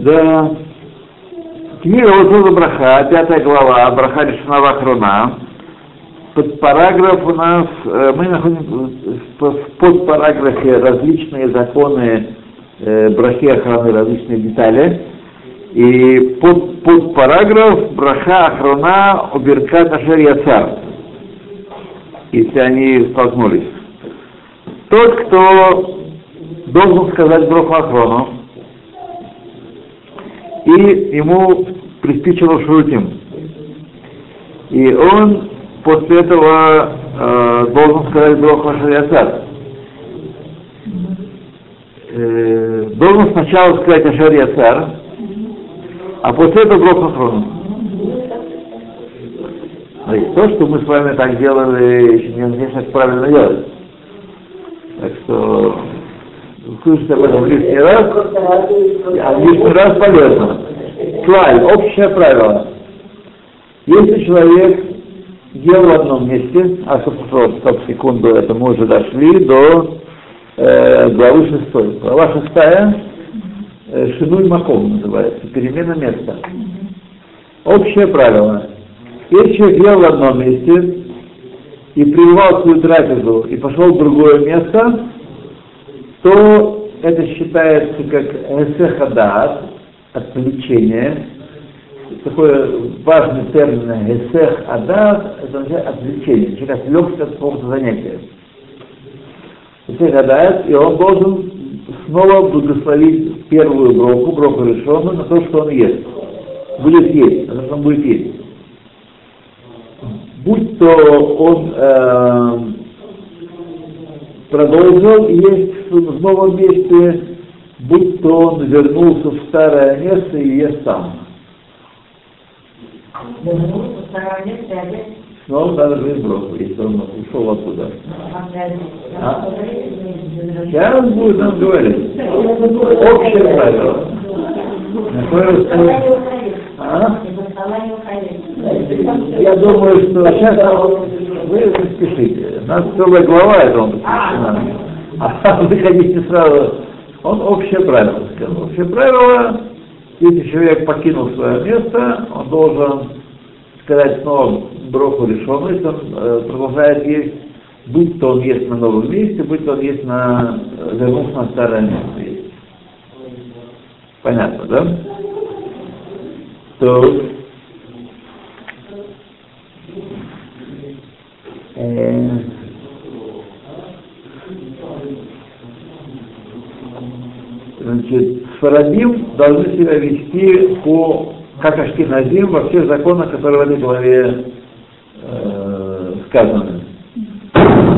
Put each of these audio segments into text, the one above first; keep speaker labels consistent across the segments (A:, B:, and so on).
A: Да. Книга Лазуна Браха, пятая глава, Браха Решнава Хруна. Под параграф у нас, э, мы находим в подпараграфе различные законы э, брахи охраны, различные детали. И под, под параграф браха охрана уберкат ашер. Если они столкнулись. Тот, кто должен сказать браху охрану, и ему приспичило шутим. И он после этого э, должен сказать Броху Ашарьяцар. Э, должен сначала сказать Ашарьяцар, а после этого Броху Ахрону. То, что мы с вами так делали, еще не как правильно делать. Так что слышите об этом лишний раз, а лишний раз полезно. Клаль, общее правило. Если человек ел в одном месте, а стоп, стоп, секунду, это мы уже дошли до э, главы шестой. Глава шестая, э, шинуй маком называется, перемена места. Общее правило. Если человек ел в одном месте и прервал свою трапезу и пошел в другое место, то это считается как эсехадат, отвлечение, такой важный термин «эсех адат» это означает отвлечение, человек отвлекся от какого-то занятия. Эсех и он должен снова благословить первую броку, броку решенную, на то, что он ест. Будет есть, на то, что он будет есть. Будь то он э, продолжил есть в новом месте, будь то он вернулся в старое место и ест там. Снова надо жить бросу, если он ушел оттуда. А? Сейчас будет нам говорить. Общее правило. А? Я думаю, что сейчас вы спешите. У нас целая глава это он посвящена. А вы хотите сразу... Он общее правило сказал. Общее правило, если человек покинул свое место, он должен сказать снова броху решенную, если он э, продолжает есть, будь то он есть на новом месте, будь то он есть на, вернулся на старое место. Понятно, да? То э, значит, Сфарадим должны себя вести по как Ашкиназим во всех законах, которые в этой главе э, сказаны.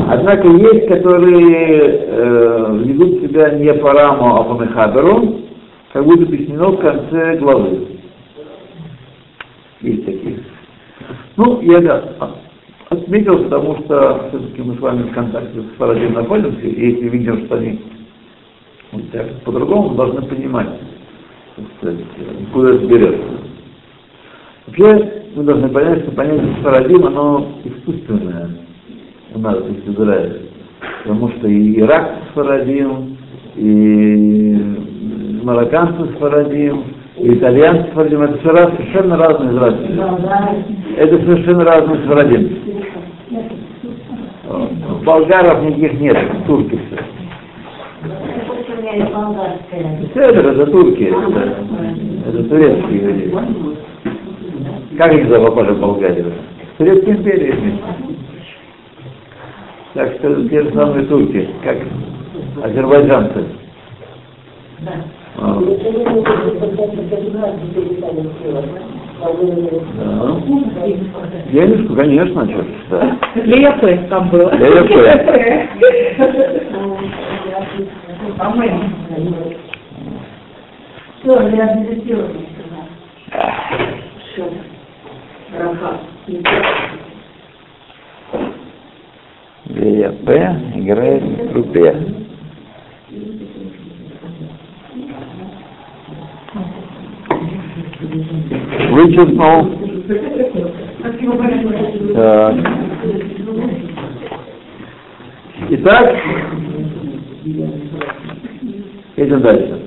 A: Однако есть, которые э, ведут себя не по раму, а по мехаберу, как будет объяснено в конце главы. Есть такие. Ну, я да, отметил, потому что все-таки мы с вами в контакте с Парадим находимся, и если видим, что они по-другому, должны понимать, куда это берется. Вообще, мы должны понять, что понятие Сфарадим, оно искусственное у нас здесь в Израиле. Потому что и Ирак Сфарадим, и марокканцы Сфарадим, итальянцы Сфарадим, это совершенно разные израильцы. Это совершенно разные Сфарадим. Болгаров никаких нет, турки все. Все это, турки, это, это турецкие люди. Как их Болгарию? В Турецкой империи вместе. Так что те же самые турки, как азербайджанцы. Да. Денежку, конечно, что да.
B: Для ЯП там было.
A: Для ЯП.
B: По-моему.
C: Все, реабилитировали. Все. Раха.
A: ВЯП играет в трубе. Вычеркнул. Так. Итак, Идем дальше.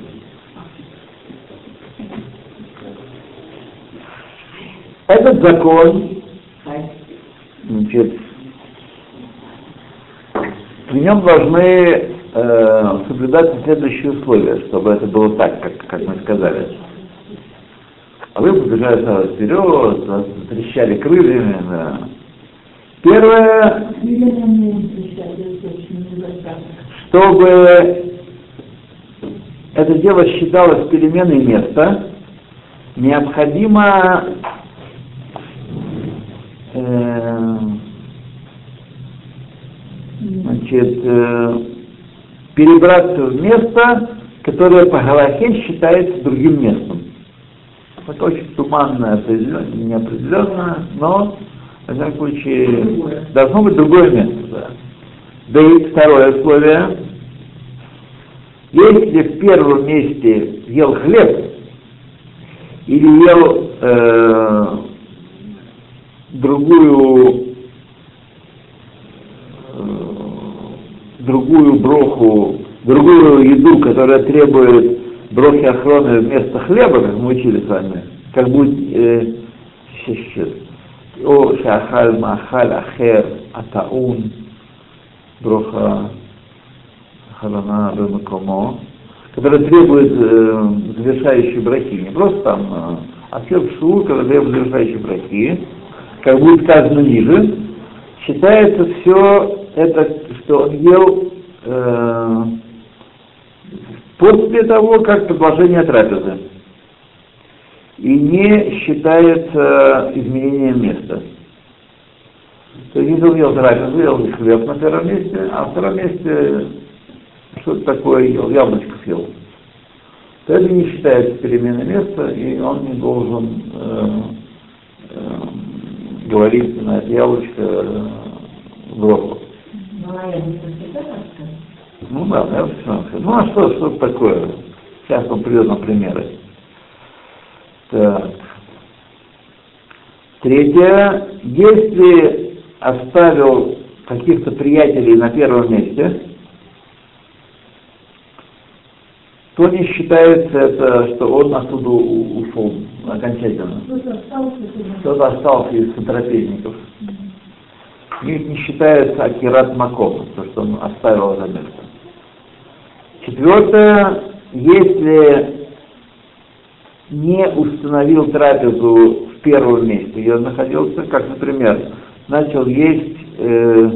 A: Этот закон, значит, в нем должны э, соблюдаться следующие условия, чтобы это было так, как, как мы сказали. А вы побежали сразу вперед, трещали крыльями, да. Первое, чтобы это дело считалось переменой места, необходимо э, значит, э, перебраться в место, которое по Галахе считается другим местом. Это очень туманно, неопределенно, но, в всяком случае, должно быть другое место. Да. Да и второе условие. Если в первом месте ел хлеб или ел э, другую э, другую броху, другую еду, которая требует брохи охраны вместо хлеба, как мы учили с вами, как будет э, о шахаль махаль ахер атаун броха халана бемакомо, который требует э, завершающей брахи, не просто там, э, а хлеб шур, который требует завершающей брахи, как будет сказано ниже, считается все это, что он ел э, после того, как продолжение трапезы. И не считается изменением места. То есть, если он ел трапезу, ел хлеб на первом месте, а на втором месте что-то такое ел, яблочко съел, то это не считается переменой места, и он не должен э, э, говорить на это яблочко э, в Ну да, я все Ну а что, что такое? Сейчас он придет на примеры. Так. Третье. Если оставил каких-то приятелей на первом месте, то не считается это, что он оттуда ушел окончательно. Кто-то остался из сотрапезников. Не, не считается акират маком, то, что он оставил это место. Четвертое, если не установил трапезу в первом месте, где он находился, как, например, начал есть, э,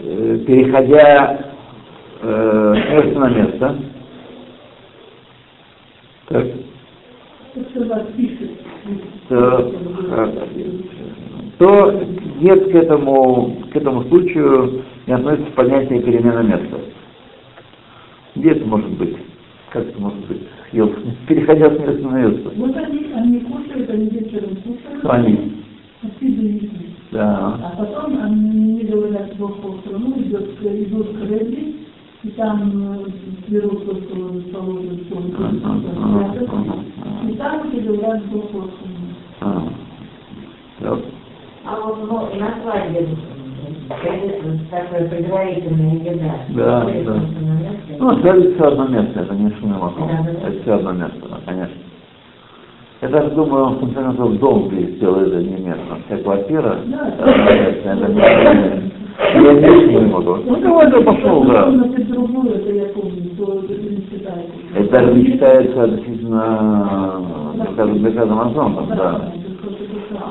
A: э, переходя э, с места на место, так, то, то нет к этому, к этому случаю не относится понятие перемена места. Где это может быть? Как это может быть? Ел, переходя с места на место.
C: Вот они, они кушают, они вечером кушают.
A: Кто они?
C: Да. А потом они говорят, Бог по страну идет, идут к Рэбби, и там берут то, что положено, что он и там говорят Бог по страну.
D: А вот ну, на свадьбе такое предварительное еда.
A: Да, да. Ну, это все одно место, это не шумный маком. Это все одно место, да, конечно. Я даже думаю, он концов дом перестел, это не место. Вся квартира, это не место. Я не могу. Ну, давай, пошел, да. Это даже не считается относительно доказанным азоном, да.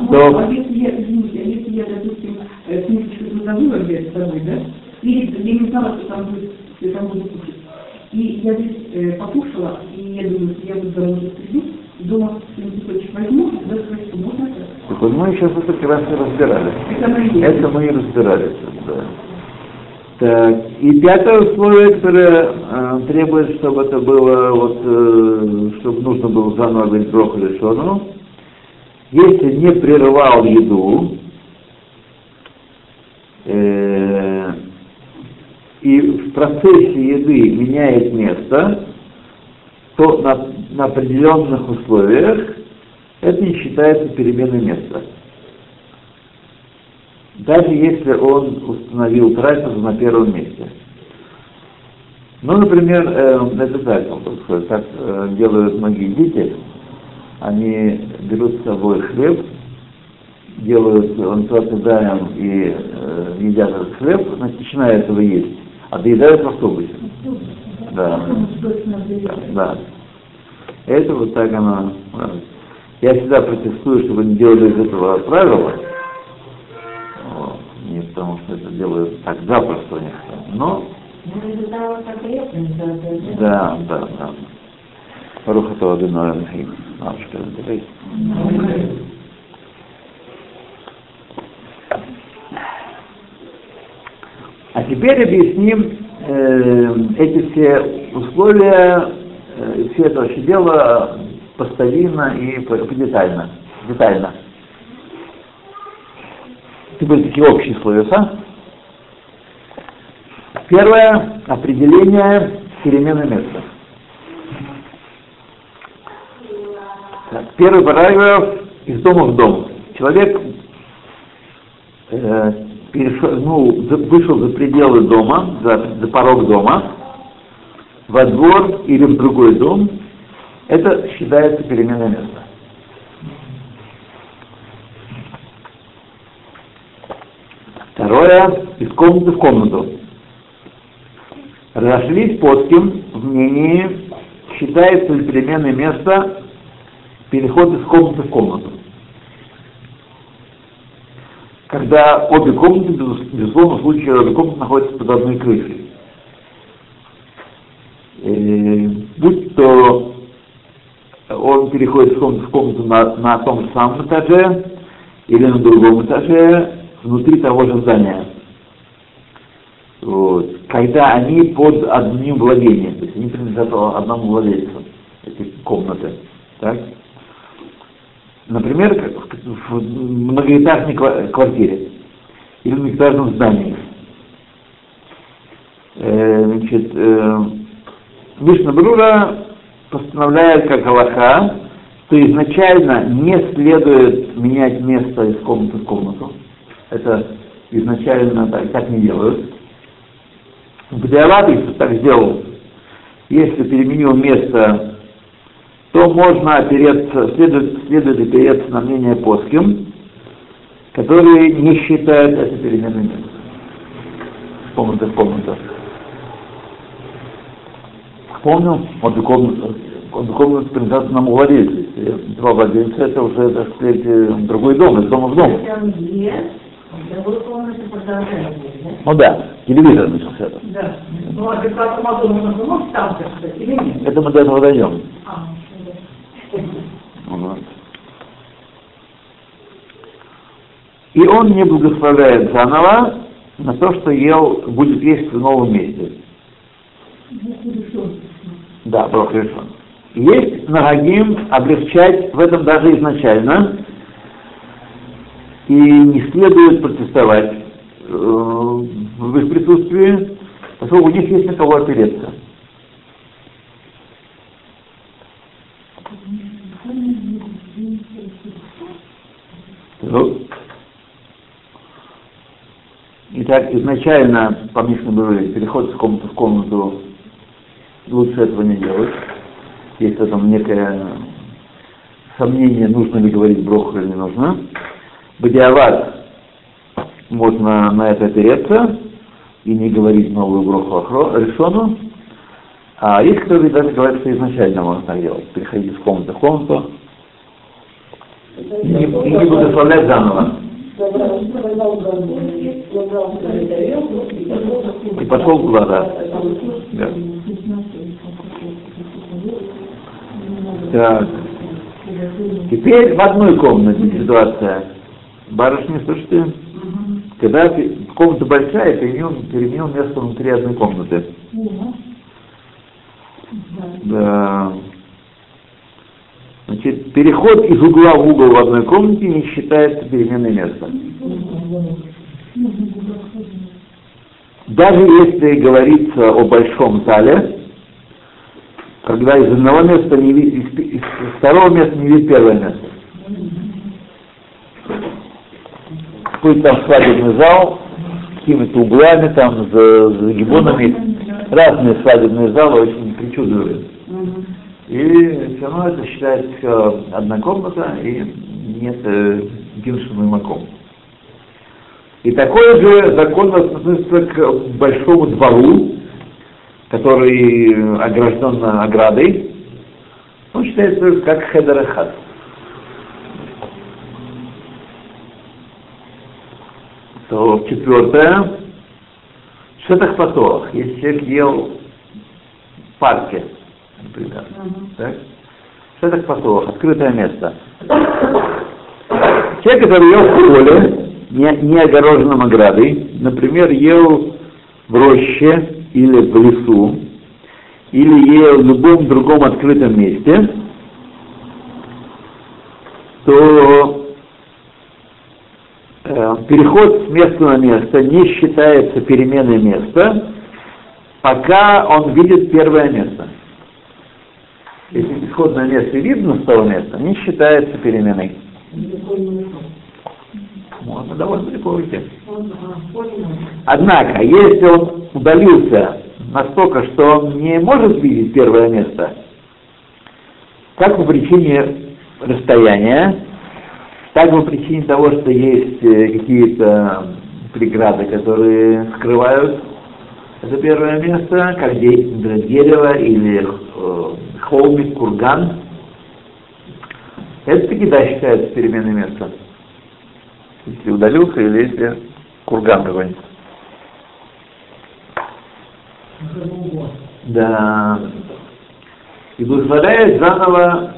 B: То... А если я, извините, если я, допустим, книжечку трудовую взять с собой, да, или я не знала, что там будет, что там будет кушать. И я здесь э, покушала, и я думаю, что я буду домой приду, дома кусочек возьму, и тогда сказать, что можно это.
A: Так вот мы сейчас это как раз и разбирались. Это, это мы и разбирались, да. Так, и пятое условие, которое э, требует, чтобы это было, вот, э, чтобы нужно было заново быть броху решену, если не прерывал еду, э, и в процессе еды меняет место, то на, на определенных условиях это не считается переменой места. Даже если он установил трапезу на первом месте. Ну, например, э, это так, так э, делают многие дети, они берут с собой хлеб, делают, он туда и э, едят этот хлеб, начинают его есть, а доедают в автобусе. Да. Да. Это вот так оно. Я всегда протестую, чтобы не делали из этого правила. Вот. Не потому что это делают так запросто них. Но да, да, да. Баруха Тавадына Рахим. Мамушка, А теперь объясним э, эти все условия, э, все это вообще дело поставимо и детально. детально. Это были такие общие условия, а? Первое – определение перемены места. Первый параграф из дома в дом. Человек перешел, ну, вышел за пределы дома, за, за порог дома, во двор или в другой дом, это считается переменой места. Второе, из комнаты в комнату. Разошлись подким в мнении, считается ли переменной места переход из комнаты в комнату. Когда обе комнаты, безусловно, в случае обе комнаты находятся под одной крышей. И, будь то он переходит из комнаты в комнату на, на том же самом этаже или на другом этаже внутри того же здания. Вот. Когда они под одним владением, то есть они принадлежат одному владельцу, эти комнаты. Так? Например, в многоэтажной квартире или в многоэтажном здании. Э, значит, э, Мишна Брура постановляет как Аллаха, что изначально не следует менять место из комнаты в комнату. Это изначально так, так не делают. Бдиалат, если так сделал, если переменил место то можно опереться, следует, следует опереться на мнение плоским, которые не считают это переменным местом. Комната в комнату. Вспомнил, вот и комната, вот комната принадлежит нам владельцу. Два владельца, это уже, так сказать, другой дом, из дома в дом. Ну да, телевизор начался это. Да. Ну, а как Амазон, он там, или нет? Это мы до этого дойдем. А. И он не благословляет заново на то, что ел, будет есть в новом месте. Да, Бог решен. Есть Нагагим облегчать в этом даже изначально, и не следует протестовать э, в их присутствии, поскольку у них есть на кого опереться. Ну, итак, изначально, по Мишне говорили, переход из комнаты в комнату лучше этого не делать. Есть этом некое сомнение, нужно ли говорить броху или не нужно. Бадиават можно на это опереться и не говорить новую броху решену. А есть, которые даже говорят, что изначально можно так делать. Переходить из комнаты в комнату, не, не благословлять заново. И пошел в глаза. Да. Так. Теперь в одной комнате ситуация. Барышня, слушайте, когда комната большая, переменил, переменил место внутри одной комнаты. Да. Значит, переход из угла в угол в одной комнате не считается переменной места. Даже если говорится о большом зале, когда из одного места не видит, из, второго места не видит первое место. Будет там свадебный зал, какими-то углами, там, с загибонами. разные свадебные залы, очень причудливые. И все равно это считается всё одна комната и нет э, единственный маком. И такой же закон относится к большому двору, который огражден оградой. Он считается как хедерахат. То четвертое. Шетах патоах. Если человек ел в парке, например, так? Шетах патоах, открытое место. Человек, который ел в поле, не, не огороженном оградой, например, ел в роще или в лесу, или ел в любом другом открытом месте, то э, переход с места на место не считается переменой места, пока он видит первое место. Если исходное место видно с того места, не считается переменой. Можно довольно далеко уйти. Однако, если он удалился настолько, что он не может видеть первое место, как по причине расстояния, так по причине того, что есть э, какие-то преграды, которые скрывают это первое место, как дерево или э, холмик, курган, это таки да считается переменой места. Если удалился или если курган какой-нибудь. Да. И благословляет заново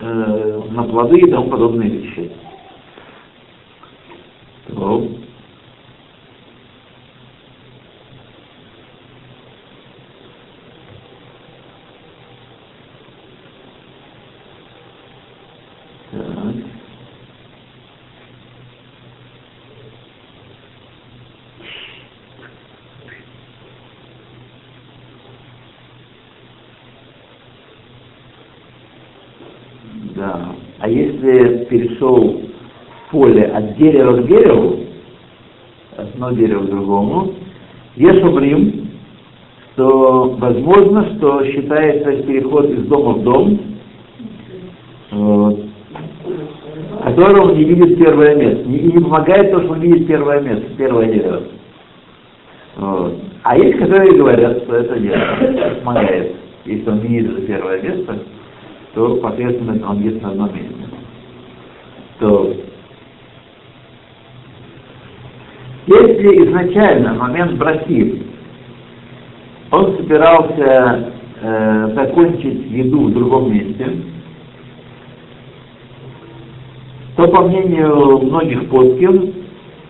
A: э, на плоды и тому подобные вещи. То. Так. Да. А если перешел поле от дерева к дереву, от одного дерева к другому, Ешумрим, то возможно, что считается переход из дома в дом, вот, которого не видит первое место. И не помогает то, что он видит первое место, первое дерево. Вот. А есть, которые говорят, что это нет, помогает. Если он видит первое место, то, соответственно, он есть на одном месте. То если изначально в момент браки он собирался э, закончить еду в другом месте, то, по мнению многих плоским,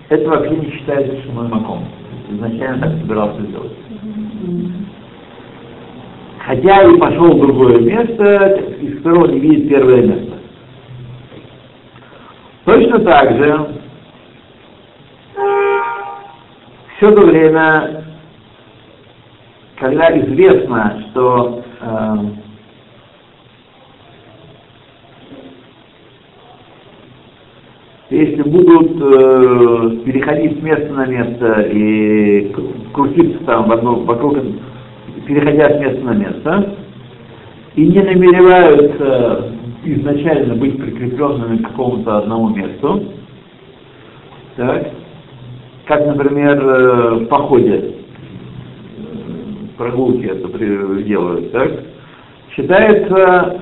A: это вообще не считается шумой маком. Изначально так собирался сделать. Хотя и пошел в другое место, из которого не видит первое место. Точно так же. Все то время, когда известно, что э, если будут э, переходить с места на место и крутиться там вокруг, вокруг переходя с места на место, и не намереваются изначально быть прикрепленными к какому-то одному месту, так, как, например, э, в походе. Э, прогулки это делают, так, считается,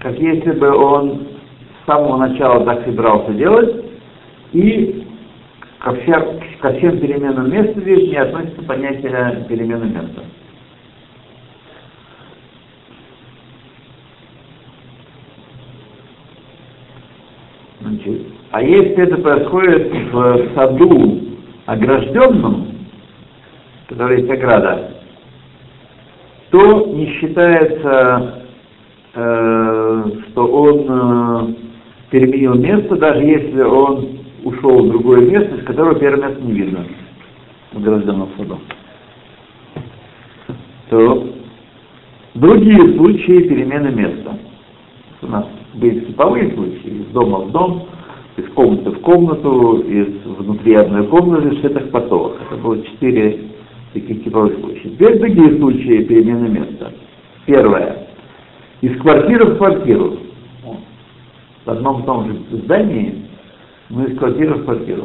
A: как если бы он с самого начала так собирался делать, и ко, вся- ко всем переменам места здесь не относится понятие перемены места. А если это происходит в саду огражденном, который есть ограда, то не считается, э, что он э, переменил место, даже если он ушел в другое место, с которого первое место не видно в огражденном саду. То другие случаи перемены места. У нас типовые случаи, из дома в дом, из комнаты в комнату, из внутри одной комнаты, в шетах потолок. Это было четыре таких типовых случаев. Теперь другие случаи перемены места. Первое. Из квартиры в квартиру. В одном и том же здании, но из квартиры в квартиру.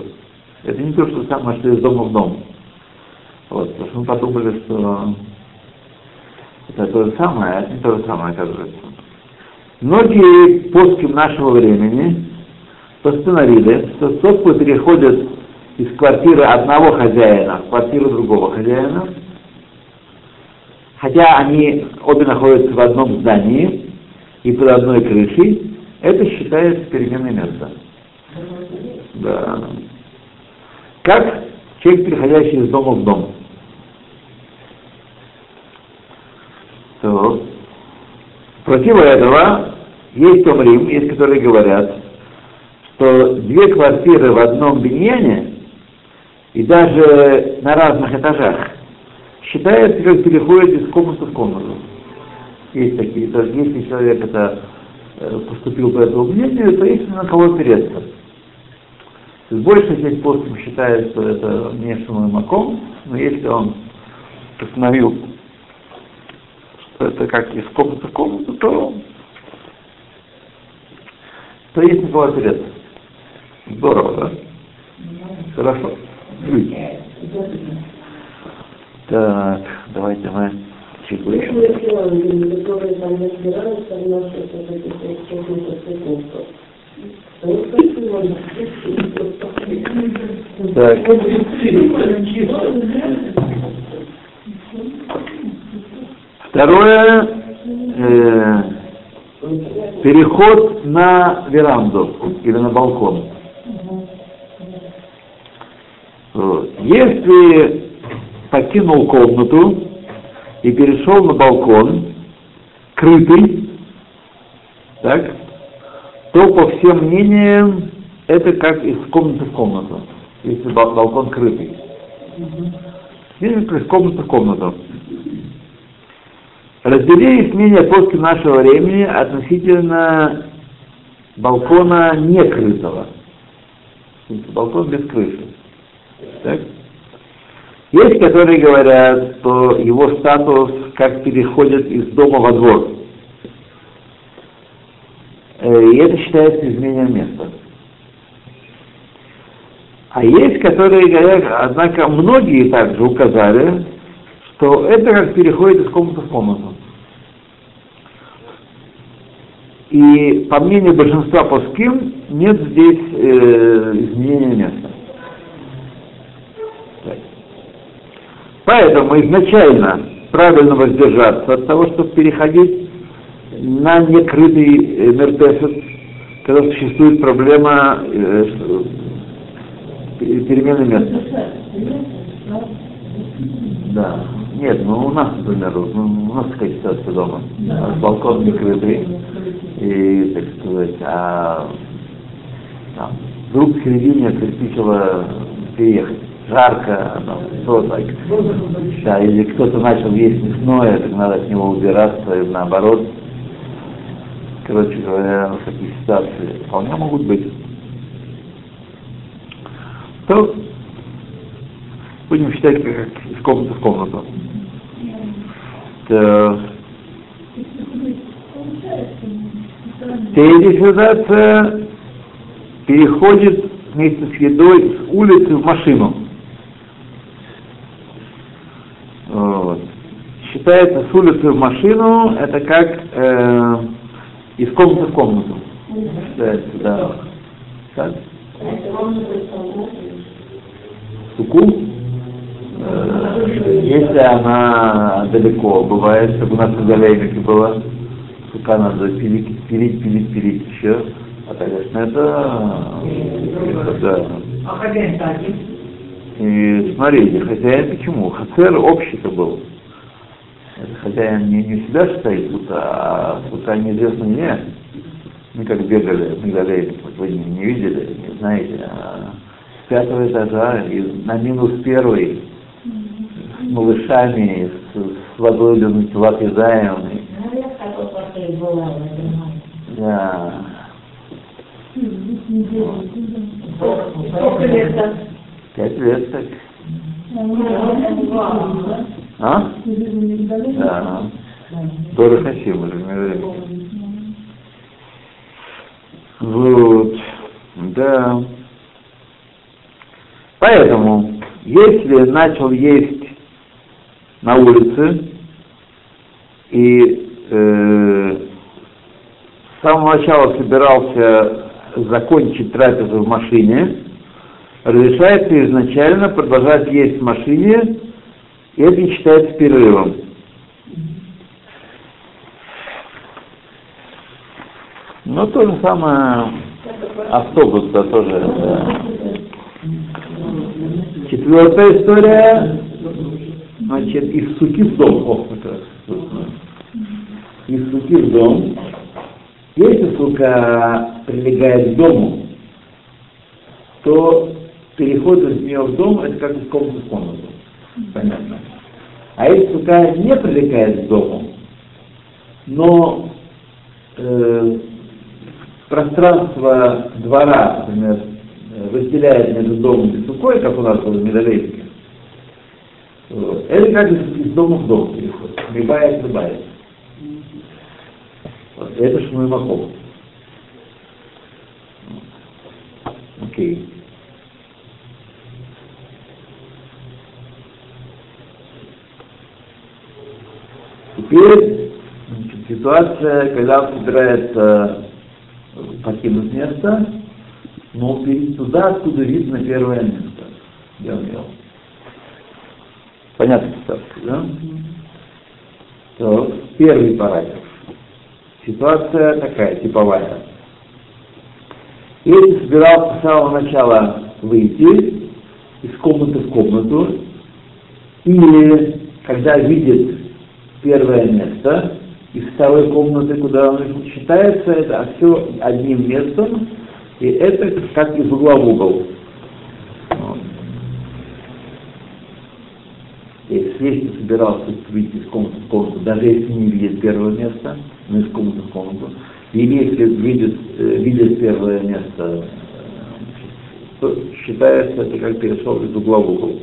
A: Это не то, что самое, что из дома в дом. Вот, потому что мы подумали, что это то же самое, а это не то же самое, оказывается. Многие поски нашего времени постановили, что тот, кто переходит из квартиры одного хозяина в квартиру другого хозяина, хотя они обе находятся в одном здании и под одной крышей, это считается переменой места. Да. Как человек, переходящий из дома в дом. То. Против этого есть Омрим, есть которые говорят, что две квартиры в одном биньяне и даже на разных этажах считается, как переходит из комнаты в комнату. Есть такие. То есть если человек это э, поступил по этому мнению, то есть на кого опереться. То есть большая часть постов считает, что это не шумой маком, но если он постановил, что это как из комнаты в комнату, то, то есть на кого опереться. Здорово, да? Хорошо. Так, давайте мы чуть выше.
E: которые там разбираются в наших вот этих техниках искусства.
A: Так. Второе, э, переход на веранду или на балкон. Вот. Если покинул комнату и перешел на балкон, крытый, так, то по всем мнениям это как из комнаты в комнату, если бал- балкон крытый. Или из комнаты в комнату. Разделились мнения после нашего времени относительно балкона не крытого. То есть Балкон без крыши. Так? Есть, которые говорят, что его статус как переходит из дома во двор. Э, И это считается изменением места. А есть, которые говорят, однако многие также указали, что это как переходит из комнаты в комнату. И по мнению большинства плоским нет здесь э, изменения места. Так. Поэтому изначально правильно воздержаться от того, чтобы переходить на некрытый э, мертвецет, когда существует проблема э, пе- перемены места. Да. Нет, ну у нас, например, ну, у нас такая ситуация дома. У нас балкон некрытый. И, так сказать, а там, вдруг в середине приспичило переехать. Жарко, там, что так. Да, или кто-то начал есть мясное, так надо от него убираться, и наоборот. Короче говоря, такие ситуации вполне могут быть. То будем считать как из комнаты в комнату. Так. Ситуация переходит вместе с едой с улицы в машину. Вот. Считается с улицы в машину, это как э, из комнаты в комнату. Считается, да. Так? Суку? Если она далеко, бывает, как у нас в Галейнике было, сука надо пилить, пилить, пилить, пилить еще. А, конечно, это, да.
D: А хозяин один?
A: И смотрите, хозяин почему? Хацер общий-то был. Это хозяин не, не себя стоит тут, а тут неизвестно где. Мы как бегали, мы говорили, вот вы не, не видели, не знаете, а с пятого этажа и на минус первый малышами, с, с водой латизаемой.
D: Ну, в я понимаю.
A: Да.
D: Сколько лет так?
A: Пять лет так. А? Да. Дорого Хасим уже. Вот. Да. Поэтому, если начал есть на улице и э, с самого начала собирался закончить трапезу в машине, разрешается изначально продолжать есть в машине, и это считается перерывом. Но то же самое автобус, да, тоже. Да. Четвертая история, значит, из суки в дом. Ох, это из суки в дом. Если сука прилегает к дому, то переход из нее в дом это как из комнаты в комнату. Понятно. А если сука не прилегает к дому, но э, пространство двора, например, разделяет между домом и сукой, как у нас было в Медалейске, это как из, дома в дом переход. Прибавит, прибавит. Вот. Это Шмуймаков. Окей. Теперь значит, ситуация, когда собирается покинуть место, но перейти туда, откуда видно первое место, где он ел. Понятно ситуация, да? То, первый параграф. Ситуация такая, типовая. Если собирался с самого начала выйти из комнаты в комнату, или когда видит первое место, из второй комнаты, куда он считается, это все одним местом, и это как из угла в угол. Вот. Собирался выйти из комнаты в комнату, даже если не видит первое место, но из комнаты в комнату, или если видит, э, видит первое место, э, то считается это как перешел из угла в угол.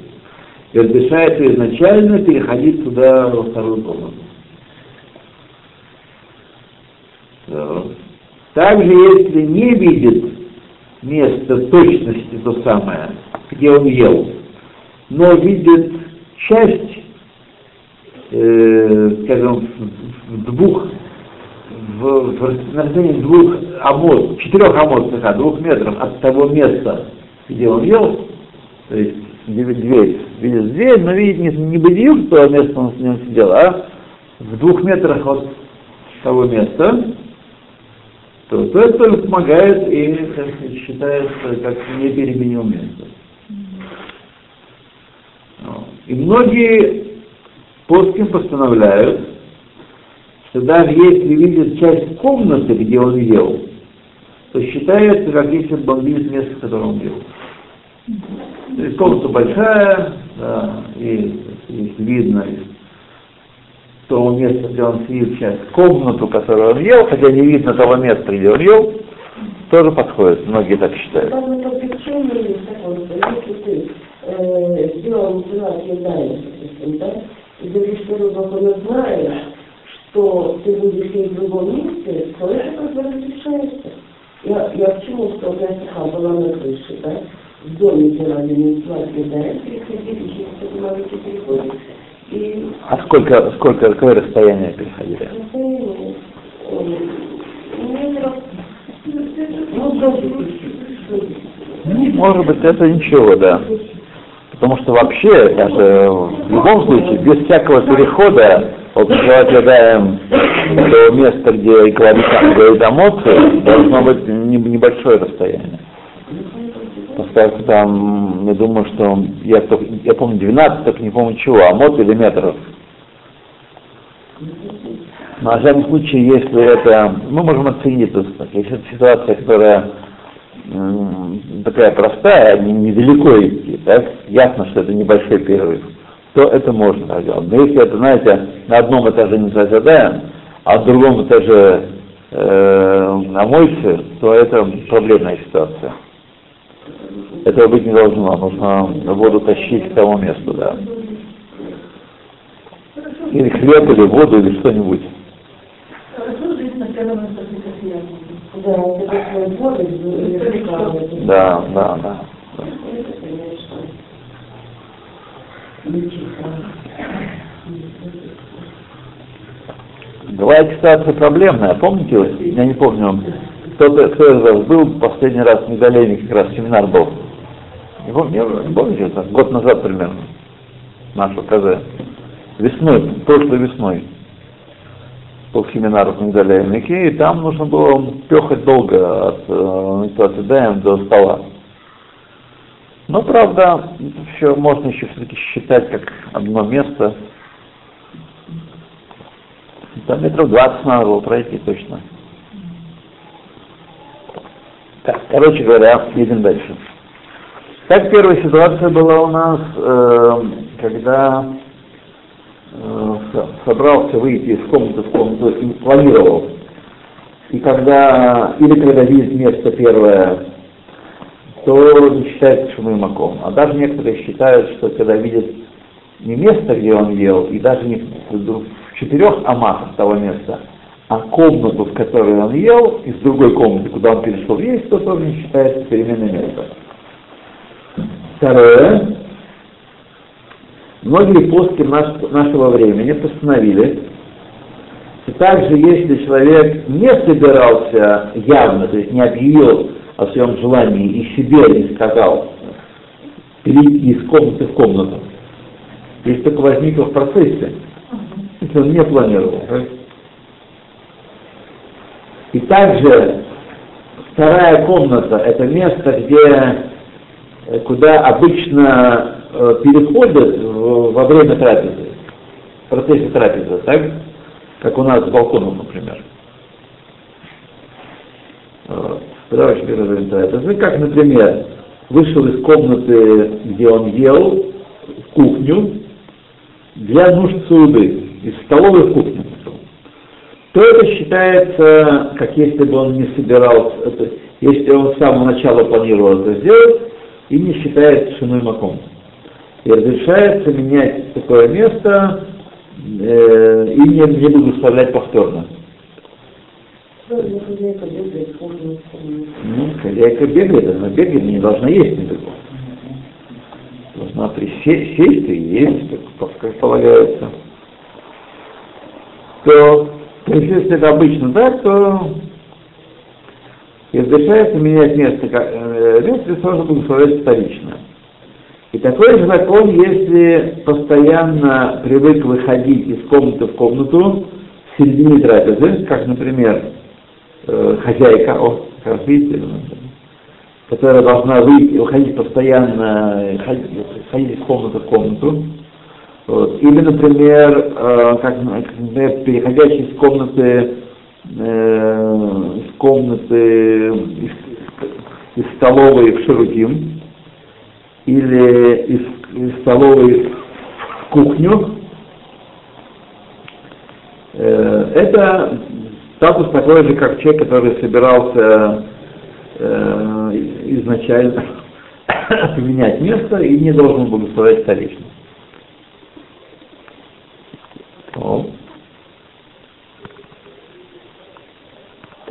A: И разрешается изначально переходить туда во вторую комнату. Также, если не видит место точности то самое, где он ел, но видит часть, э, скажем, в, двух, в, в, на расстоянии двух амод, четырех амод, двух метров от того места, где он ел, то есть дверь, видит дверь, но видит не, не бедил, то место он с ним сидел, а в двух метрах от того места, то, то это только помогает и как считается как не переменил место. И многие постским постановляют, что даже если видит часть комнаты, где он ел, то считается, как если бы он видит место, в котором он ел. То есть комната большая, да, и если видно из того места, где он сидит сейчас, комнату, которую он ел, хотя не видно того места, где он ел, тоже подходит. Многие так считают.
E: Э, да, и говоришь, что рыбак знаешь, что ты будешь есть в другом месте, то это как бы разрешается. Я, я к чему, что у меня стиха была на крыше, да, в доме делали мецва съедаешь, переходили, через это маленький переходит. И
A: А сколько, сколько, какое расстояние переходили?
E: расстояние, э, метров, ну, до 10,
A: Ну, может быть, это ничего, да. Потому что вообще, это в любом случае, без всякого перехода, когда съедаем до места, где говорит эмоции, должно быть не- небольшое расстояние. Поскольку там, я думаю, что я, я помню 12, только не помню чего, а мод или метров. Но в всяком случае, если это, мы можем оценить, есть, если это ситуация, которая такая простая, не- недалеко идти, так, ясно, что это небольшой перерыв, то это можно так делать. Но если это, знаете, на одном этаже не заседаем, а в другом этаже э, на мойке, то это проблемная ситуация. Этого быть не должно, нужно воду тащить к тому месту, да. Или хлеб, или воду, или что-нибудь.
C: Хорошо жить на первом этаже, как я.
E: Да.
A: Да, да, да. Бывает ситуация проблемная, помните, я не помню, кто-то, кто из вас был последний раз в Медолене, как раз семинар был. Не помню, не помните, год назад примерно, наш КЗ. Весной, прошлой весной был семинар в Мигдаляйнике, и там нужно было пехать долго от э, ДМ до стола. Но, правда, все можно еще все-таки считать как одно место. Там метров 20 надо было пройти точно. Так, короче говоря, едем дальше. Так первая ситуация была у нас, э, когда собрался выйти из комнаты в комнату и планировал. И когда, или когда видит место первое, то не считается шумымаком. А даже некоторые считают, что когда видят не место, где он ел, и даже не в четырех амах того места, а комнату, в которой он ел, из другой комнаты, куда он перешел есть, то тоже не считается переменным местом. Второе. Многие наш, нашего времени постановили, что также если человек не собирался явно, то есть не объявил о своем желании и себе не сказал перейти из комнаты в комнату, если только возникло в процессе, если он не планировал. И также вторая комната – это место, где, э, куда обычно э, переходят во время трапезы, в процессе трапезы, так? Как у нас с балконом, например. Ну, как, например, вышел из комнаты, где он ел, в кухню, для нужд суды, из столовой в кухню то это считается, как если бы он не собирался, это, если он с самого начала планировал это сделать, и не считается шиной маком. И разрешается менять такое место э, и не, не благословлять повторно.
E: Ну, хозяйка бегает,
A: она бегает, не должна есть никакого. Должна присесть сесть и есть, как, как полагается. То то есть, если это обычно так, то разрешается менять место, э, место можно благословлять вторично. И такой же закон, если постоянно привык выходить из комнаты в комнату в середине трапезы, как, например, э, хозяйка, о, как видите, которая должна выйти, выходить постоянно, ходить, ходить из комнаты в комнату, вот. Или, например, э, как, например, переходящий из комнаты, э, из комнаты, из, из столовой в Ширутим, или из, из столовой в кухню, э, это статус такой же, как человек, который собирался э, изначально поменять место и не должен благословлять столичность.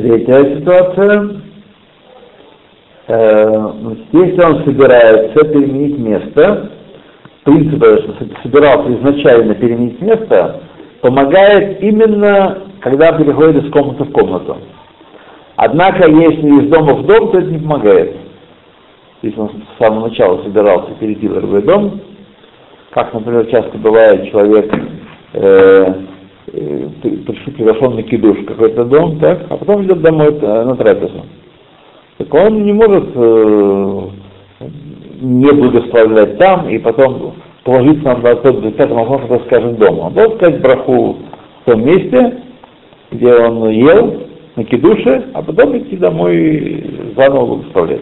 A: Третья ситуация. Э, если он собирается переменить место, в принципе, что собирался изначально переменить место, помогает именно, когда переходит из комнаты в комнату. Однако, если из дома в дом, то это не помогает. Если он с самого начала собирался перейти в другой дом, как, например, часто бывает, человек э, э, приглашен на кидуш в какой-то дом, так, а потом идет домой э, на трапезу. Так он не может э, не благословлять там и потом положиться на тот пятый махон, который скажет дома. Он должен сказать браху в том месте, где он ел, на кидуше, а потом идти домой и заново благословлять.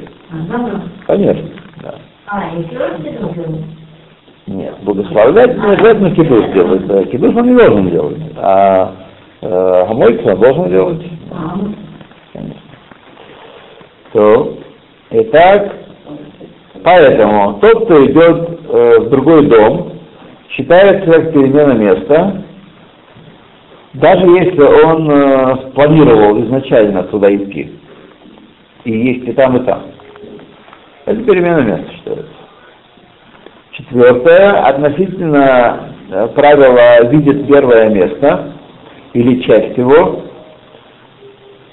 D: Заново?
A: Конечно, да.
D: А, это
A: Нет, благословлять не обязательно кидуш делать. Да. Кидуш он не должен делать, а э, гамойку он должен делать.
D: А.
A: То, итак, Поэтому тот, кто идет э, в другой дом, считается как перемена места, даже если он э, спланировал изначально туда идти. И есть и там, и там. Это перемена места считается. Четвертое, относительно э, правила видит первое место или часть его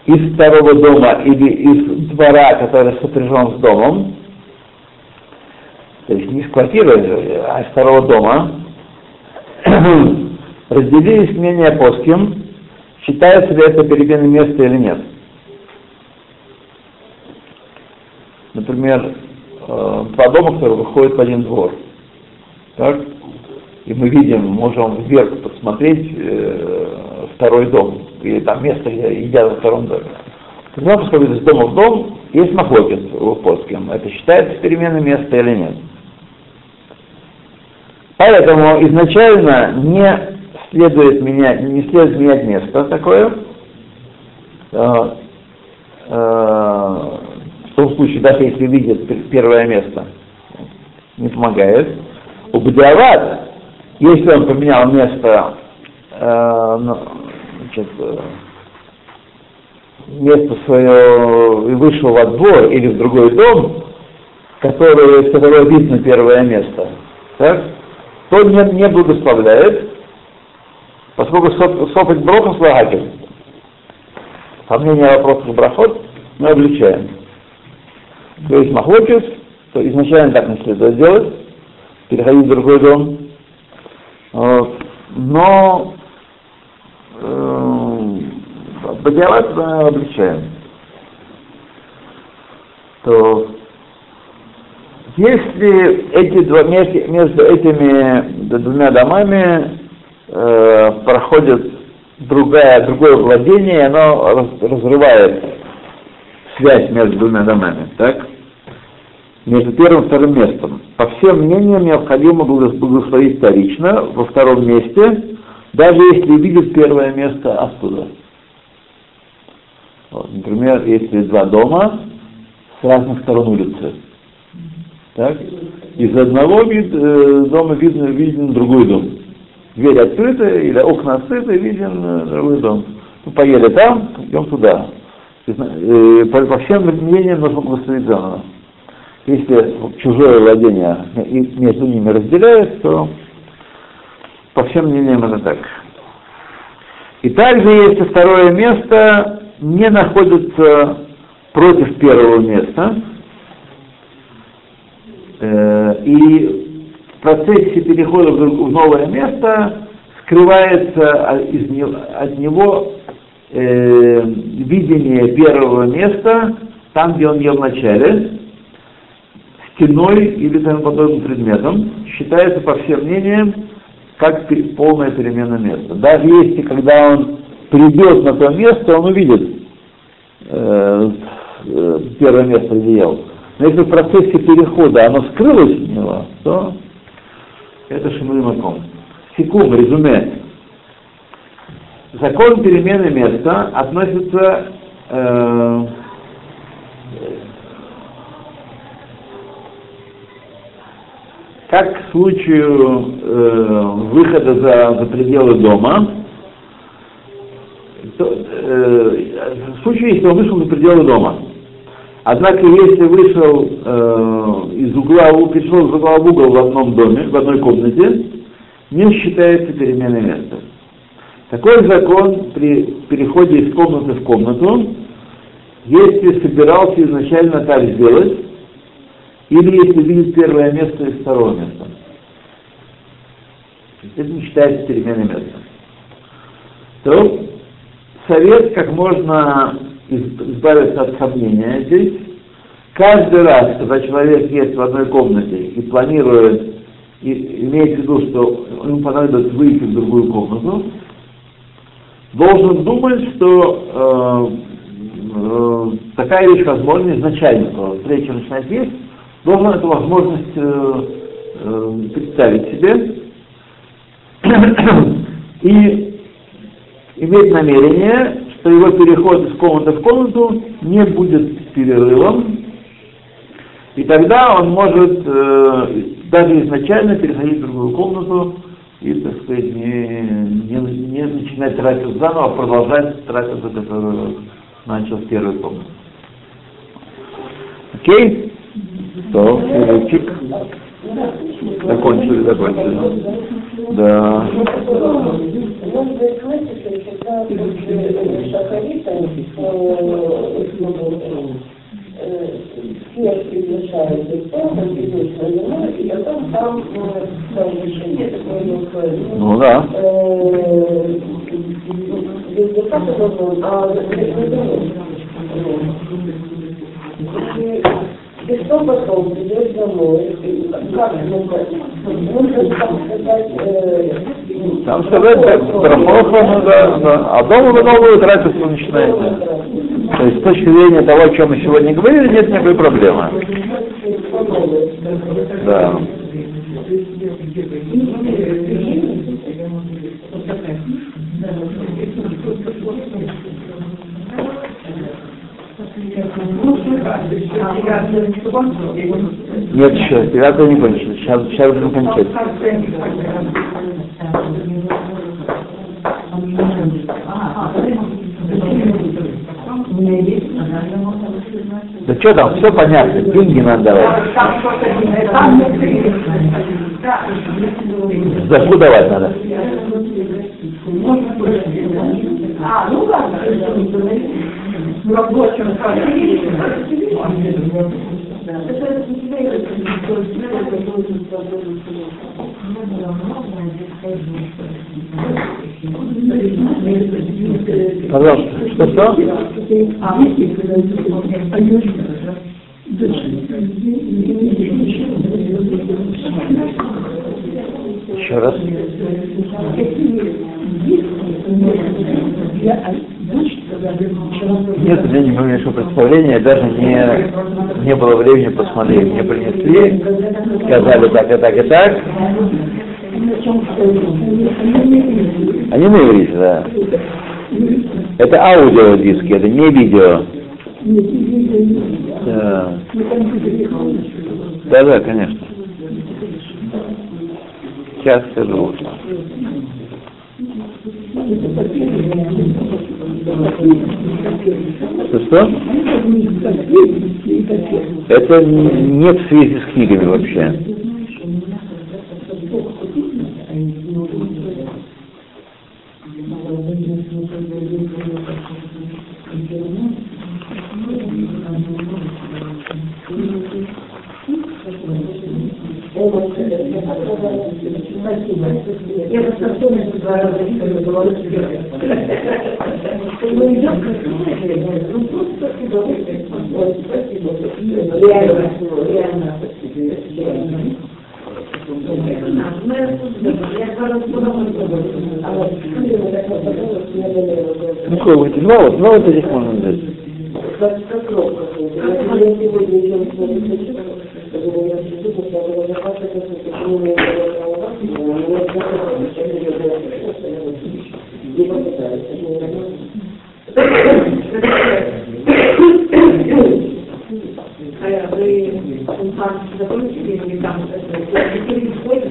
A: из второго дома или из двора, который сопряжен с домом, то есть не из квартиры, а из второго дома, разделились мнения по кем, считается ли это переменой места или нет. Например, э, два дома, которые выходят в один двор. Так? И мы видим, можем вверх посмотреть э, второй дом, или там место, где едят во втором доме. Когда посмотреть из дома в дом, есть махлокис в Плоским. Это считается переменой места или нет? Поэтому изначально не следует менять, не следует менять место такое. Э, э, в том случае, даже если видит первое место, не помогает. У Бадиават, если он поменял место, ну, значит, место свое и вышел во двор или в другой дом, который, с которого видно первое место, так, то не, не благословляет, поскольку софик брохов лагатель. По мнению вопросов брахот мы обличаем. То есть махлокис, то изначально так не следует делать, переходить в другой дом. Вот. Но э, Бадиават мы обличаем. То если эти два, между этими двумя домами э, проходит другая, другое владение, оно разрывает связь между двумя домами, так? Между первым и вторым местом. По всем мнениям необходимо благословить вторично во втором месте, даже если видит первое место оттуда. Вот, например, если два дома с разных сторон улицы, так? Из одного вид, э, дома видно, виден другой дом. Дверь открыта или окна открыты, виден э, другой дом. Мы поели там, идем туда. Э, по, всем мнениям нужно благословить заново. Если чужое владение между ними разделяет, то по всем мнениям это так. И также, если второе место не находится против первого места, Э, и в процессе перехода в новое место скрывается от него э, видение первого места, там, где он ел в начале, стеной или тому подобным предметом, считается по всем мнениям как полная перемена места. Даже если, когда он придет на то место, он увидит э, первое место, где ел. Но если в процессе перехода оно скрылось от него, то это шимуй маком. Секунд, резюме. Закон перемены места относится э, как к случаю э, выхода за, за пределы дома, случае, если он вышел за пределы дома. Однако, если вышел э, из угла, пришел из угла в угол в одном доме, в одной комнате, не считается переменой места. Такой закон при переходе из комнаты в комнату, если собирался изначально так сделать, или если видит первое место из второго места. Это не считается переменой места. То совет как можно избавиться от сомнения здесь. Каждый раз, когда человек есть в одной комнате и планирует, и имеет в виду, что ему понадобится выйти в другую комнату, должен думать, что э, э, такая вещь возможна изначально, когда встреча начинает есть, должен эту возможность э, э, представить себе и иметь намерение что его переход из комнаты в комнату не будет перерывом, И тогда он может э, даже изначально переходить в другую комнату и, так сказать, не, не, не начинать трапезу заново, а продолжать трапезу, которую начал в первой комнате. Окей? То, следующий. Закончили, закончили. Да.
E: Может быть, классика, когда после шахарита всех приглашают и там идут на вино, и потом там там решение такое мелкое.
A: Ну да.
E: Без должен, а и что потом придешь домой, как нужно там сказать,
A: Там сказать, ну да, да. А дома вы новую трапезу начинаете. То есть с точки зрения того, о чем мы сегодня говорили, нет никакой проблемы. Да. Нет, еще, девятое не кончилось. Сейчас, сейчас будем кончать. Да что там, все понятно, деньги надо давать. Заку давать надо.
B: А, ну ладно,
A: Пожалуйста, что что? Еще раз. Нет, у меня не малейшего представления, даже не, не было времени посмотреть. Мне принесли, сказали так и так и так. Они на иврите, да. Это аудиодиски, это не видео. Да. Да, да, конечно. Сейчас скажу. Что, что? Это нет в связи с книгами вообще.
E: Я просто вспомнила два раза, что я была Ну, идет красиво, ну, просто с удовольствием. Вот, спасибо. Реально, реально.
A: Ну, какой выйти? Два вот, два вот этих можно взять.
E: Как срок какой-то. Я сегодня еще не хочу, чтобы я сижу, потому что я была запасна, почему я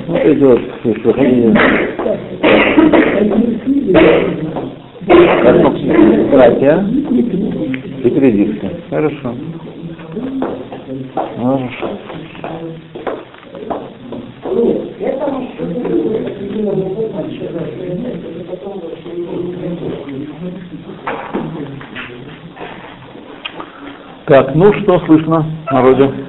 A: Вот эти вот, если ходили. Как братья и кредитки. Хорошо. Хорошо. Так, ну что слышно народе?